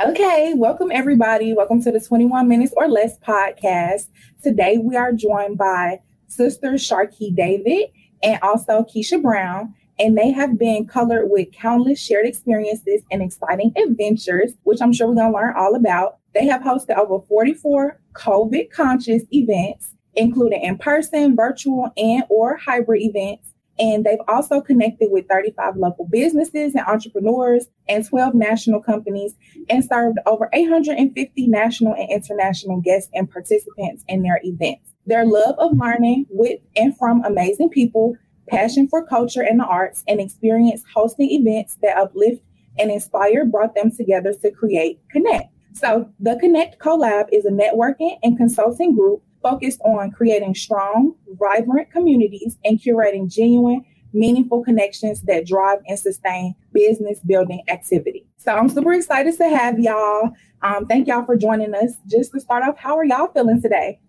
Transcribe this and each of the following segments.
Okay, welcome everybody. Welcome to the 21 Minutes or Less podcast. Today we are joined by sisters Sharqi David and also Keisha Browne, and they have been colored with countless shared experiences and exciting adventures, which I'm sure we're going to learn all about. They have hosted over 44 COVID conscious events, including in person, virtual, and or hybrid events. And they've also connected with 35 local businesses and entrepreneurs and 12 national companies and served over 850 national and international guests and participants in their events. Their love of learning with and from amazing people, passion for culture and the arts, and experience hosting events that uplift and inspire brought them together to create Connect. So, the Connect CoLab is a networking and consulting group focused on creating strong, vibrant communities and curating genuine, meaningful connections that drive and sustain business building activity. So I'm super excited to have y'all. Um, thank y'all for joining us. Just to start off, how are y'all feeling today?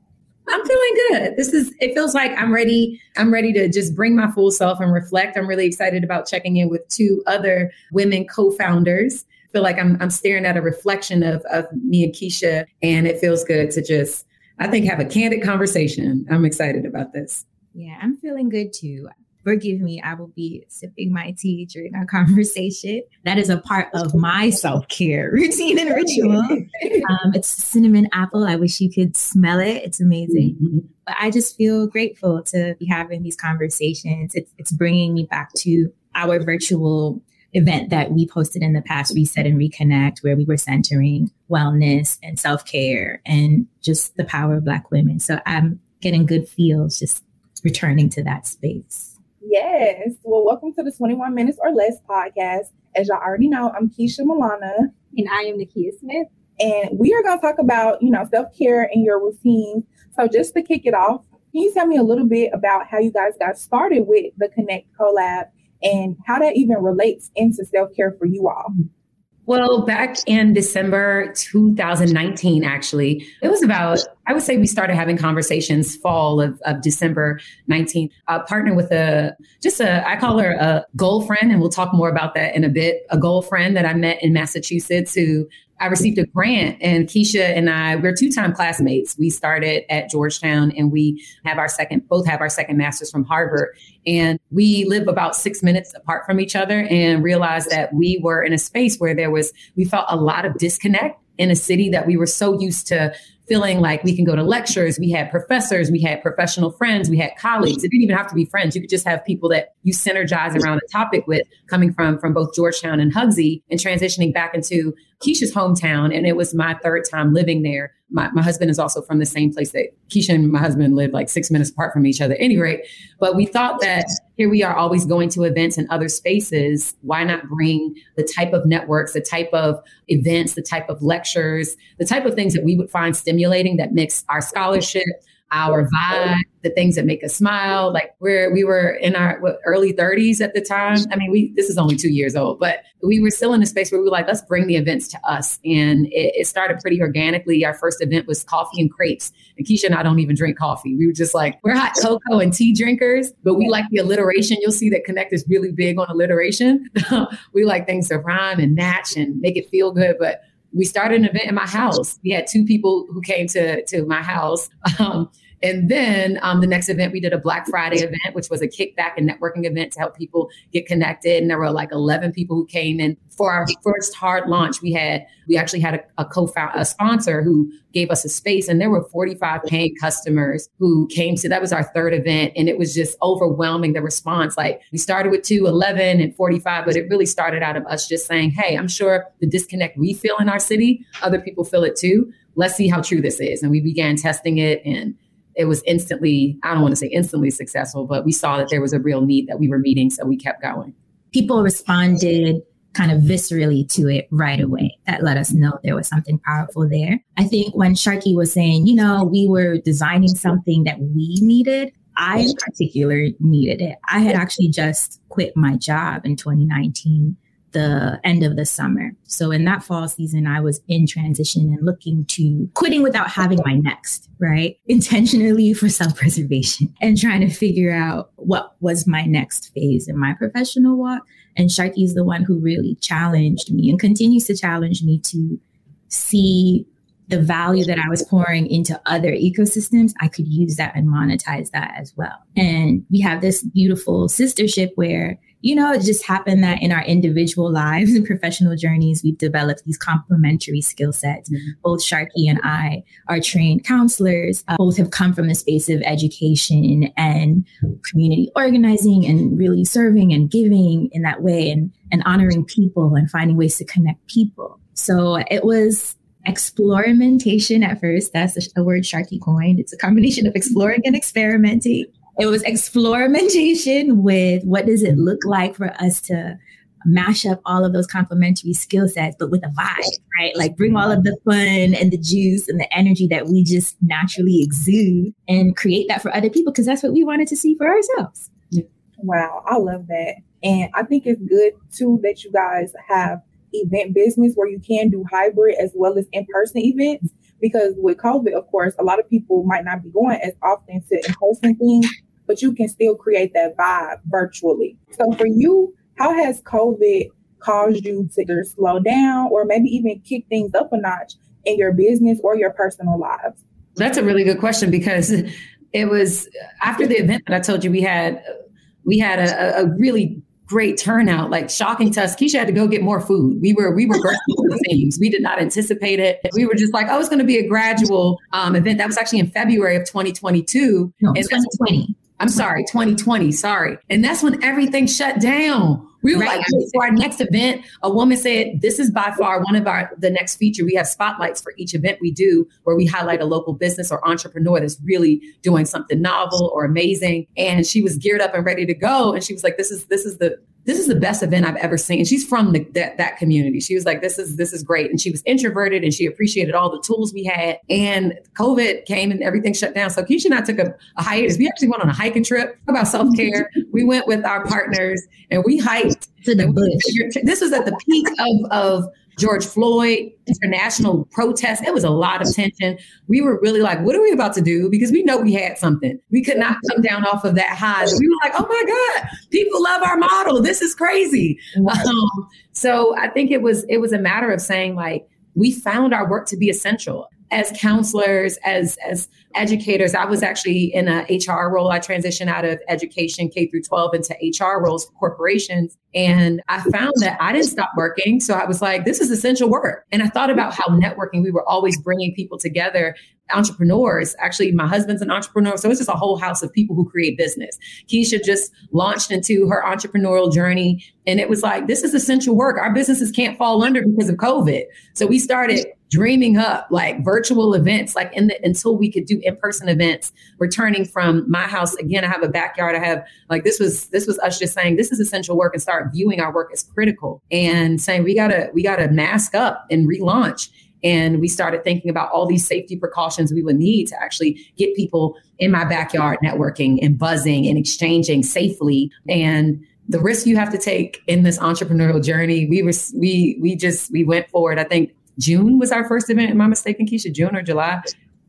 I'm feeling good. This is it feels like I'm ready. I'm ready to just bring my full self and reflect. I'm really excited about checking in with two other women co-founders. I feel like I'm I'm staring at a reflection of of me and Keisha and it feels good to just I think have a candid conversation. I'm excited about this. Yeah, I'm feeling good too. Forgive me, I will be sipping my tea during our conversation. That is a part of my self care routine and ritual. Um, it's cinnamon apple. I wish you could smell it. It's amazing. Mm-hmm. But I just feel grateful to be having these conversations. It's, it's bringing me back to our virtual event that we posted in the past, Reset and Reconnect, where we were centering wellness and self care and just the power of Black women. So I'm getting good feels just returning to that space. Yes. Well, welcome to the 21 Minutes or Less podcast. As y'all already know, I'm Keisha Milana. And I am Nakia Smith. And we are going to talk about, you know, self care and your routine. So just to kick it off, can you tell me a little bit about how you guys got started with the Connect CoLab and how that even relates into self care for you all. Well, back in December 2019, actually, it was about, I would say we started having conversations fall of, of December 19, uh, partner with a, just a, I call her a goal friend, and we'll talk more about that in a bit, a goal friend that I met in Massachusetts who I received a grant, and Keisha and I, we're two time classmates. We started at Georgetown, and we have our second, both have our second master's from Harvard. And we live about six minutes apart from each other and realized that we were in a space where there was, we felt a lot of disconnect in a city that we were so used to feeling like we can go to lectures. We had professors, we had professional friends, we had colleagues. It didn't even have to be friends. You could just have people that you synergize around a topic with coming from from both Georgetown and Hugsy and transitioning back into Keisha's hometown. And it was my third time living there my, my husband is also from the same place that Keisha and my husband live like six minutes apart from each other. At any rate, but we thought that here we are always going to events and other spaces. Why not bring the type of networks, the type of events, the type of lectures, the type of things that we would find stimulating that mix our scholarship, our vibe, the things that make us smile. Like we're we were in our what, early 30s at the time. I mean, we this is only two years old, but we were still in a space where we were like, let's bring the events to us. And it, it started pretty organically. Our first event was coffee and crepes. And Keisha and I don't even drink coffee. We were just like, we're hot cocoa and tea drinkers, but we like the alliteration. You'll see that Connect is really big on alliteration. we like things to rhyme and match and make it feel good. But we started an event in my house. We had two people who came to to my house. Um, and then um, the next event, we did a Black Friday event, which was a kickback and networking event to help people get connected. And there were like 11 people who came in for our first hard launch. We had, we actually had a, a co-founder, a sponsor who gave us a space and there were 45 paying customers who came to, that was our third event. And it was just overwhelming the response. Like we started with two, 11 and 45, but it really started out of us just saying, Hey, I'm sure the disconnect we feel in our city, other people feel it too. Let's see how true this is. And we began testing it and it was instantly, I don't want to say instantly successful, but we saw that there was a real need that we were meeting. So we kept going. People responded kind of viscerally to it right away. That let us know there was something powerful there. I think when Sharqi was saying, you know, we were designing something that we needed, I in particular needed it. I had actually just quit my job in 2019 the end of the summer. So in that fall season, I was in transition and looking to quitting without having my next, right? Intentionally for self preservation and trying to figure out what was my next phase in my professional walk. And Sharqi is the one who really challenged me and continues to challenge me to see the value that I was pouring into other ecosystems, I could use that and monetize that as well. And we have this beautiful sistership where, you know, it just happened that in our individual lives and professional journeys, we've developed these complementary skill sets. Mm-hmm. Both Sharqi and I are trained counselors. Uh, both have come from the space of education and community organizing and really serving and giving in that way and, and honoring people and finding ways to connect people. So it was experimentation at first. That's a, a word Sharqi coined. It's a combination of exploring and experimenting. It was experimentation with what does it look like for us to mash up all of those complementary skill sets, but with a vibe, right? Like bring all of the fun and the juice and the energy that we just naturally exude and create that for other people because that's what we wanted to see for ourselves. Wow, I love that. And I think it's good too that you guys have event business where you can do hybrid as well as in-person events because with covid of course a lot of people might not be going as often to in-person things but you can still create that vibe virtually so for you how has covid caused you to either slow down or maybe even kick things up a notch in your business or your personal lives that's a really good question because it was after the event that i told you we had we had a, a really great turnout, like shocking to us. Keisha had to go get more food. We were we were the things. We did not anticipate it. We were just like, oh, it's going to be a gradual um, event. That was actually in February of 2022. No, 2020. I'm sorry, 2020. Sorry, and that's when everything shut down. We were right. like, for our next event, a woman said, This is by far one of our the next feature. We have spotlights for each event we do where we highlight a local business or entrepreneur that's really doing something novel or amazing. And she was geared up and ready to go. And she was like, This is this is the this is the best event I've ever seen. And she's from the, that, that community. She was like, this is, this is great. And she was introverted and she appreciated all the tools we had. And COVID came and everything shut down. So Keisha and I took a, a hiatus. We actually went on a hiking trip about self-care. we went with our partners and we hiked to the bush. This was at the peak of, of George Floyd international protest. It was a lot of tension. We were really like, what are we about to do? Because we know we had something. We could not come down off of that high. We were like, oh my God, people love our model. This is crazy. Um, so I think it was it was a matter of saying like we found our work to be essential as counselors, as as educators. I was actually in a HR role. I transitioned out of education K through 12 into HR roles for corporations. And I found that I didn't stop working. So I was like, this is essential work. And I thought about how networking, we were always bringing people together entrepreneurs. Actually, my husband's an entrepreneur. So it's just a whole house of people who create business. Keisha just launched into her entrepreneurial journey. And it was like, this is essential work. Our businesses can't fall under because of COVID. So we started dreaming up like virtual events, like in the until we could do in-person events, returning from my house. Again, I have a backyard. I have like this was this was us just saying this is essential work and start viewing our work as critical and saying we gotta we gotta mask up and relaunch and we started thinking about all these safety precautions we would need to actually get people in my backyard networking and buzzing and exchanging safely. And the risk you have to take in this entrepreneurial journey, we were we we just we went forward. I think June was our first event. Am I mistaken, Keisha? June or July?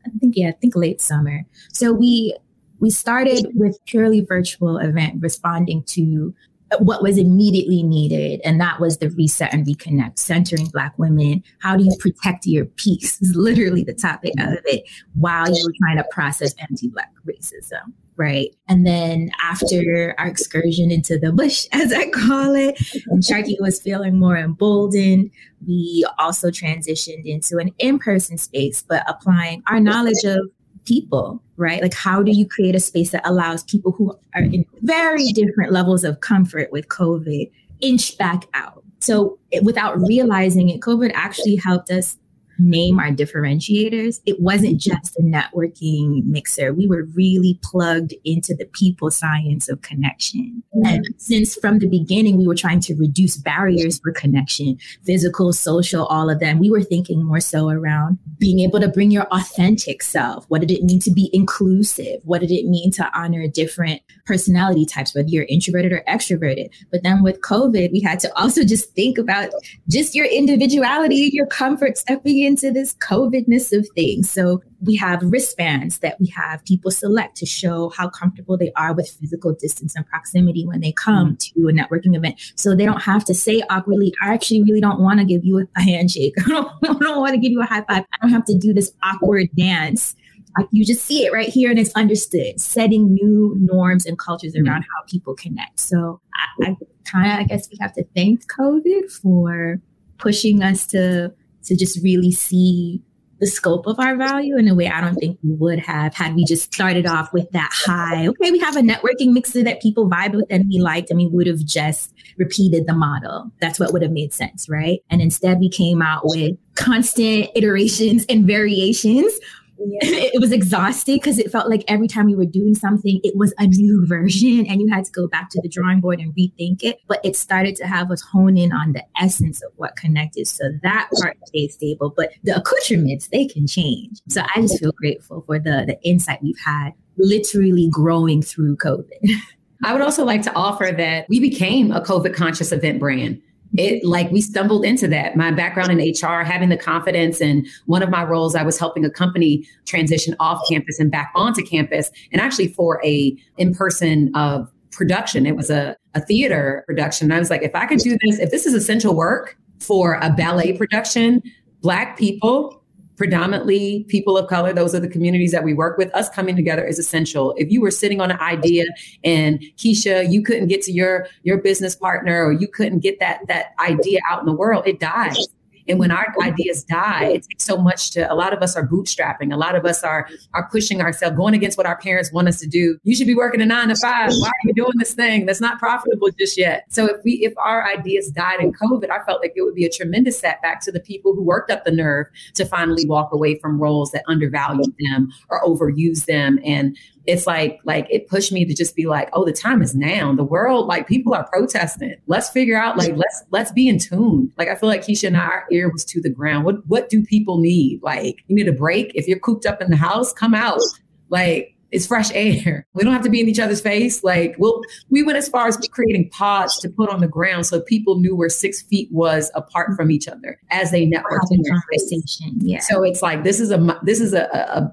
I think yeah, I think late summer. So we we started with purely virtual event responding to what was immediately needed. And that was the reset and reconnect, centering Black women. How do you protect your peace? Is literally the topic of it while you were trying to process anti Black racism. Right. And then after our excursion into the bush, as I call it, and Sharqi was feeling more emboldened, we also transitioned into an in person space, but applying our knowledge of people, right? Like, how do you create a space that allows people who are in very different levels of comfort with COVID inch back out? So, without realizing it, COVID actually helped us name our differentiators, it wasn't mm-hmm. just a networking mixer. We were really plugged into the people science of connection. Mm-hmm. And since from the beginning, we were trying to reduce barriers for connection, physical, social, all of them, we were thinking more so around being able to bring your authentic self. What did it mean to be inclusive? What did it mean to honor different personality types, whether you're introverted or extroverted? But then with COVID, we had to also just think about just your individuality, your comfort stepping in into this COVIDness of things. So we have wristbands that we have people select to show how comfortable they are with physical distance and proximity when they come mm-hmm. to a networking event. So they don't have to say awkwardly, I actually really don't want to give you a handshake. I don't, I don't want to give you a high five. I don't have to do this awkward dance like you just see it right here and it's understood, setting new norms and cultures mm-hmm. around how people connect. So I, I kind of, I guess we have to thank COVID for pushing us to to just really see the scope of our value in a way I don't think we would have had we just started off with that high. Okay, we have a networking mixer that people vibed with and we liked, and we would have just repeated the model. That's what would have made sense, right? And instead, we came out with constant iterations and variations yeah. it was exhausting because it felt like every time you were doing something, it was a new version and you had to go back to the drawing board and rethink it. But it started to have us hone in on the essence of what connected. So that part stayed stable, but the accoutrements, they can change. So I just feel grateful for the, the insight we've had literally growing through COVID. I would also like to offer that we became a COVID conscious event brand it like we stumbled into that. My background in HR, having the confidence, and one of my roles, I was helping a company transition off campus and back onto campus, and actually for a in person of uh, production. It was a, a theater production. And I was like, if I could do this, if this is essential work for a ballet production, Black people predominantly people of color those are the communities that we work with us coming together is essential. If you were sitting on an idea and keisha you couldn't get to your your business partner or you couldn't get that that idea out in the world it dies and when our ideas die, it takes so much to a lot of us are bootstrapping. A lot of us are are pushing ourselves, going against what our parents want us to do. You should be working a nine to five. Why are you doing this thing that's not profitable just yet? So if we if our ideas died in COVID, I felt like it would be a tremendous setback to the people who worked up the nerve to finally walk away from roles that undervalued them or overused them and it's like like it pushed me to just be like oh the time is now the world like people are protesting let's figure out like let's let's be in tune like i feel like keisha and I, our ear was to the ground what what do people need like you need a break if you're cooped up in the house come out like it's fresh air. We don't have to be in each other's face. Like we'll, we went as far as creating pods to put on the ground so people knew where six feet was apart from each other as they networked in their conversation. Yeah. So it's like this is a this is a,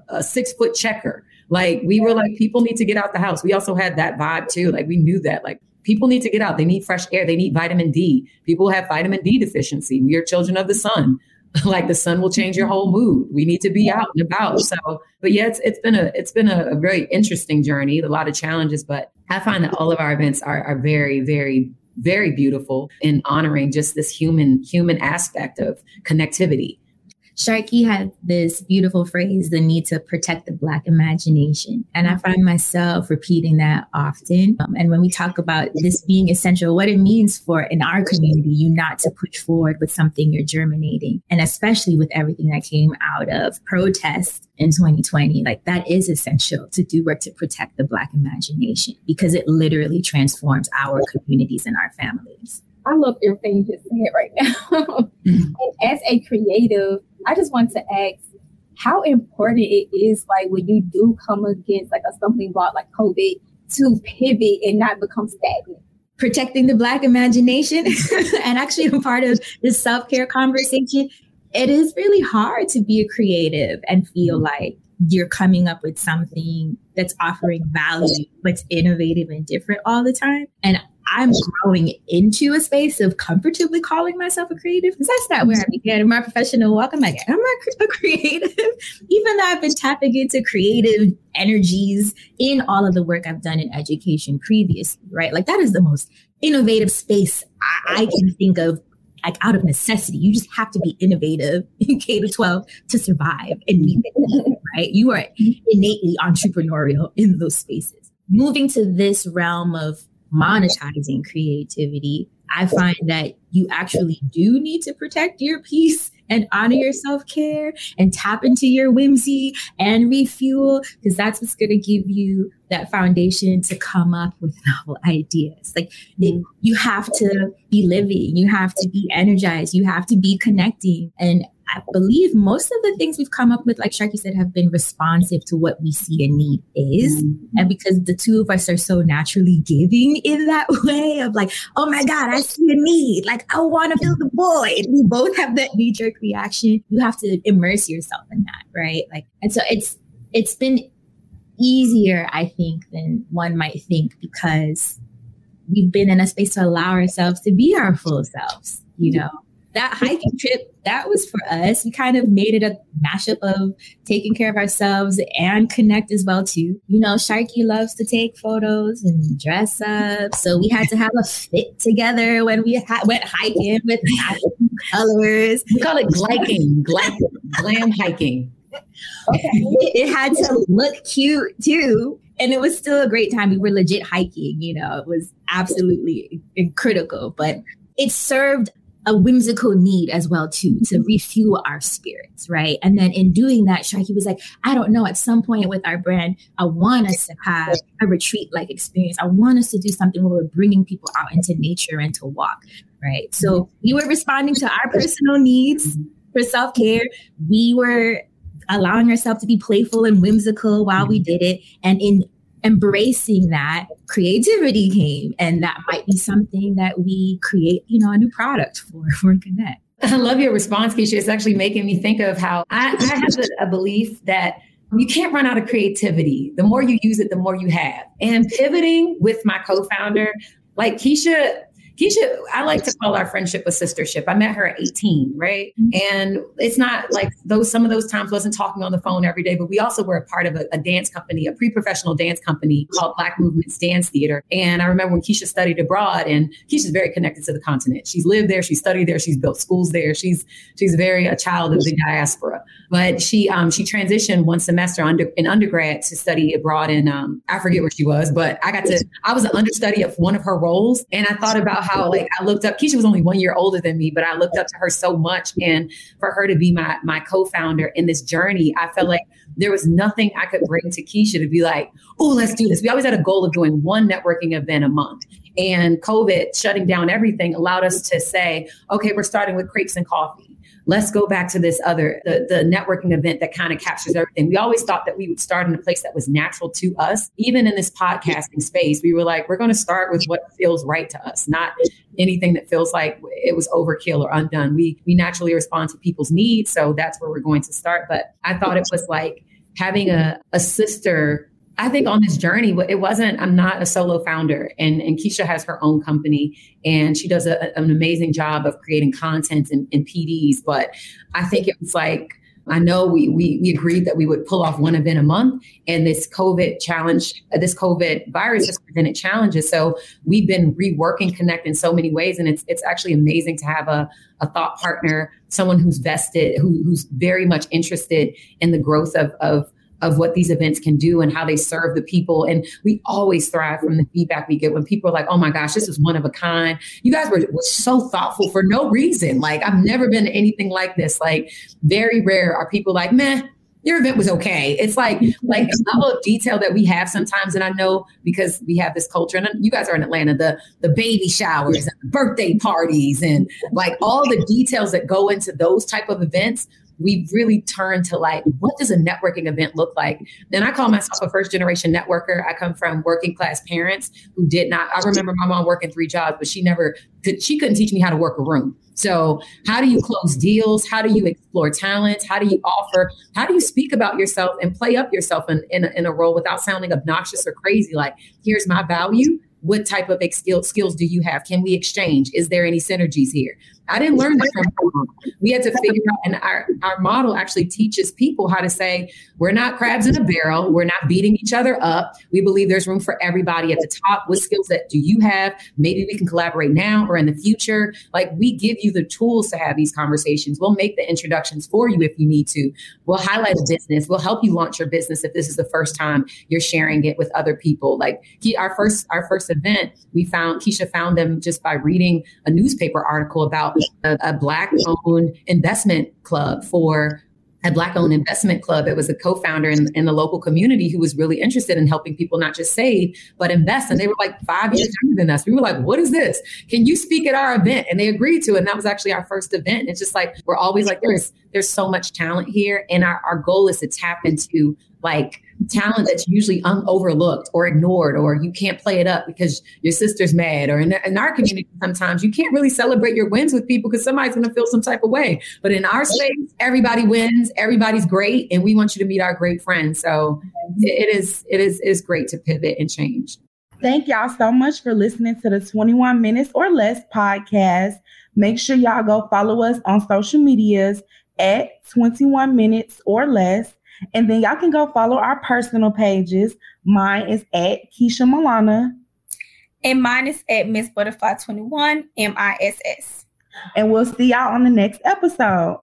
a, a six foot checker. Like we were like, people need to get out the house. We also had that vibe too. Like we knew that. Like people need to get out. They need fresh air. They need vitamin D. People have vitamin D deficiency. We are children of the sun. like the sun will change your mm-hmm. whole mood. We need to be out and about. So, but yeah, it's it's been a it's been a, a very interesting journey. A lot of challenges, but I find that all of our events are are very very very beautiful in honoring just this human human aspect of connectivity Sharqi had this beautiful phrase, the need to protect the Black imagination. And I find myself repeating that often. Um, and when we talk about this being essential, what it means for in our community, you not to push forward with something you're germinating. And especially with everything that came out of protest in 2020, like that is essential to do work to protect the Black imagination because it literally transforms our communities and our families. I love everything you just said right now. and as a creative, I just want to ask how important it is, like when you do come against like a stumbling block like COVID, to pivot and not become stagnant. Protecting the Black imagination, and actually, a part of this self care conversation, it is really hard to be a creative and feel mm-hmm. like you're coming up with something that's offering value, but's innovative and different all the time. And I'm growing into a space of comfortably calling myself a creative because that's not where I began in my professional walk. I'm like, I'm not a creative, even though I've been tapping into creative energies in all of the work I've done in education previously, right? Like that is the most innovative space I, I can think of like out of necessity. You just have to be innovative in K to 12 to survive and meet the need, right? You are mm-hmm. innately entrepreneurial in those spaces. Moving to this realm of monetizing creativity, I find that you actually do need to protect your peace and honor your self care and tap into your whimsy and refuel because that's what's going to give you that foundation to come up with novel ideas. Like it, mm-hmm. you have to be living, you have to be energized, you have to be connecting. And I believe most of the things we've come up with, like Sharqi said, have been responsive to what we see a need is. Mm-hmm. And because the two of us are so naturally giving in that way of like, oh my God, I see a need. Like, I want to fill the void. We both have that knee jerk reaction. You have to immerse yourself in that, right? Like, and so it's, it's been easier, I think, than one might think because we've been in a space to allow ourselves to be our full selves, you know? That hiking trip, that was for us. We kind of made it a mashup of taking care of ourselves and connect as well too. You know, Sharqi loves to take photos and dress up, so we had to have a fit together when we ha- went hiking with colors. We call it gliking, glam, glam hiking. Okay. It, it had to look cute too and it was still a great time. We were legit hiking, you know, it was absolutely critical, but it served a whimsical need as well too to mm-hmm. refuel our spirits right? And then in doing that Sharqi was like I don't know at some point with our brand I want us to have a retreat like experience. I want us to do something where we're bringing people out into nature and to walk right? So mm-hmm. we were responding to our personal needs mm-hmm. for self-care. We were allowing ourselves to be playful and whimsical while we did it. And in embracing that creativity came and that might be something that we create you know a new product for for connect i love your response keisha. It's actually making me think of how i, I have a, a belief that you can't run out of creativity. The more you use it the more you have. And pivoting with my co-founder like keisha Keisha, I like to call our friendship a sistership. I met her at 18, right? Mm-hmm. And it's not like those, some of those times wasn't talking on the phone every day, but we also were a part of a, a dance company, a pre professional dance company called Black Movements Dance Theater. And I remember when Keisha studied abroad, and Keisha's very connected to the continent. She's lived there, she studied there, she's built schools there. She's she's very a child of the diaspora. But she um, she transitioned one semester under in undergrad to study abroad in um, I forget where she was, but I got to I was an understudy of one of her roles, and I thought about how like I looked up. Keisha was only one year older than me, but I looked up to her so much, and for her to be my my co-founder in this journey, I felt like there was nothing I could bring to Keisha to be like, oh, let's do this. We always had a goal of doing one networking event a month. And COVID shutting down everything allowed us to say, okay, we're starting with crepes and coffee let's go back to this other the, the networking event that kind of captures everything. We always thought that we would start in a place that was natural to us. Even in this podcasting space we were like we're going to start with what feels right to us not anything that feels like it was overkill or undone. We we naturally respond to people's needs so that's where we're going to start. But i thought it was like having a, a sister I think on this journey, it wasn't, I'm not a solo founder. And, and Keisha has her own company and she does a, an amazing job of creating content and, and PDs. But I think it was like, I know we, we, we agreed that we would pull off one event a month, and this COVID challenge, uh, this COVID virus has presented challenges. So we've been reworking Connect in so many ways, and it's it's actually amazing to have a, a thought partner, someone who's vested, who, who's very much interested in the growth of of of what these events can do and how they serve the people. And we always thrive from the feedback we get when people are like, oh my gosh, this is one of a kind. You guys were, were so thoughtful for no reason. Like, I've never been to anything like this. Like, very rare are people like, meh, your event was okay. It's like like a level of detail that we have sometimes, and I know because we have this culture, and you guys are in Atlanta, the the baby showers and birthday parties, and like all the details that go into those type of events we've really turned to like, what does a networking event look like? And I call myself a first generation networker. I come from working class parents who did not, I remember my mom working three jobs, but she never could, she couldn't teach me how to work a room. So, how do you close deals? How do you explore talent? How do you offer? How do you speak about yourself and play up yourself in, in, a, in a role without sounding obnoxious or crazy? Like, here's my value what type of skill, skills do you have? Can we exchange? Is there any synergies here? I didn't learn that from We had to figure out, and our, our model actually teaches people how to say, we're not crabs in a barrel. We're not beating each other up. We believe there's room for everybody at the top. What skills that do you have? Maybe we can collaborate now or in the future. Like we give you the tools to have these conversations. We'll make the introductions for you if you need to. We'll highlight a business. We'll help you launch your business if this is the first time you're sharing it with other people. Like our first, our first event, we found Keisha found them just by reading a newspaper article about a, a black owned investment club for a black owned investment club. It was a co-founder in, in, the local community who was really interested in helping people not just save, but invest. And they were like five years younger than us. We were like, what is this? Can you speak at our event? And they agreed to it. And that was actually our first event. It's just like, we're always like, there's, there's so much talent here. And our, our goal is to tap into like talent that's usually un- overlooked or ignored, or you can't play it up because your sister's mad. Or in, in our community, sometimes you can't really celebrate your wins with people because somebody's going to feel some type of way. But in our space, everybody wins, everybody's great, and we want you to meet our great friends. So it is it is it is great to pivot and change. Thank y'all so much for listening to the 21 Minutes or Less podcast. Make sure y'all go follow us on social medias at 21 Minutes or Less. And then y'all can go follow our personal pages. Mine is at Keisha Milana. And mine is at Miss Butterfly 21, M I S S. And we'll see y'all on the next episode.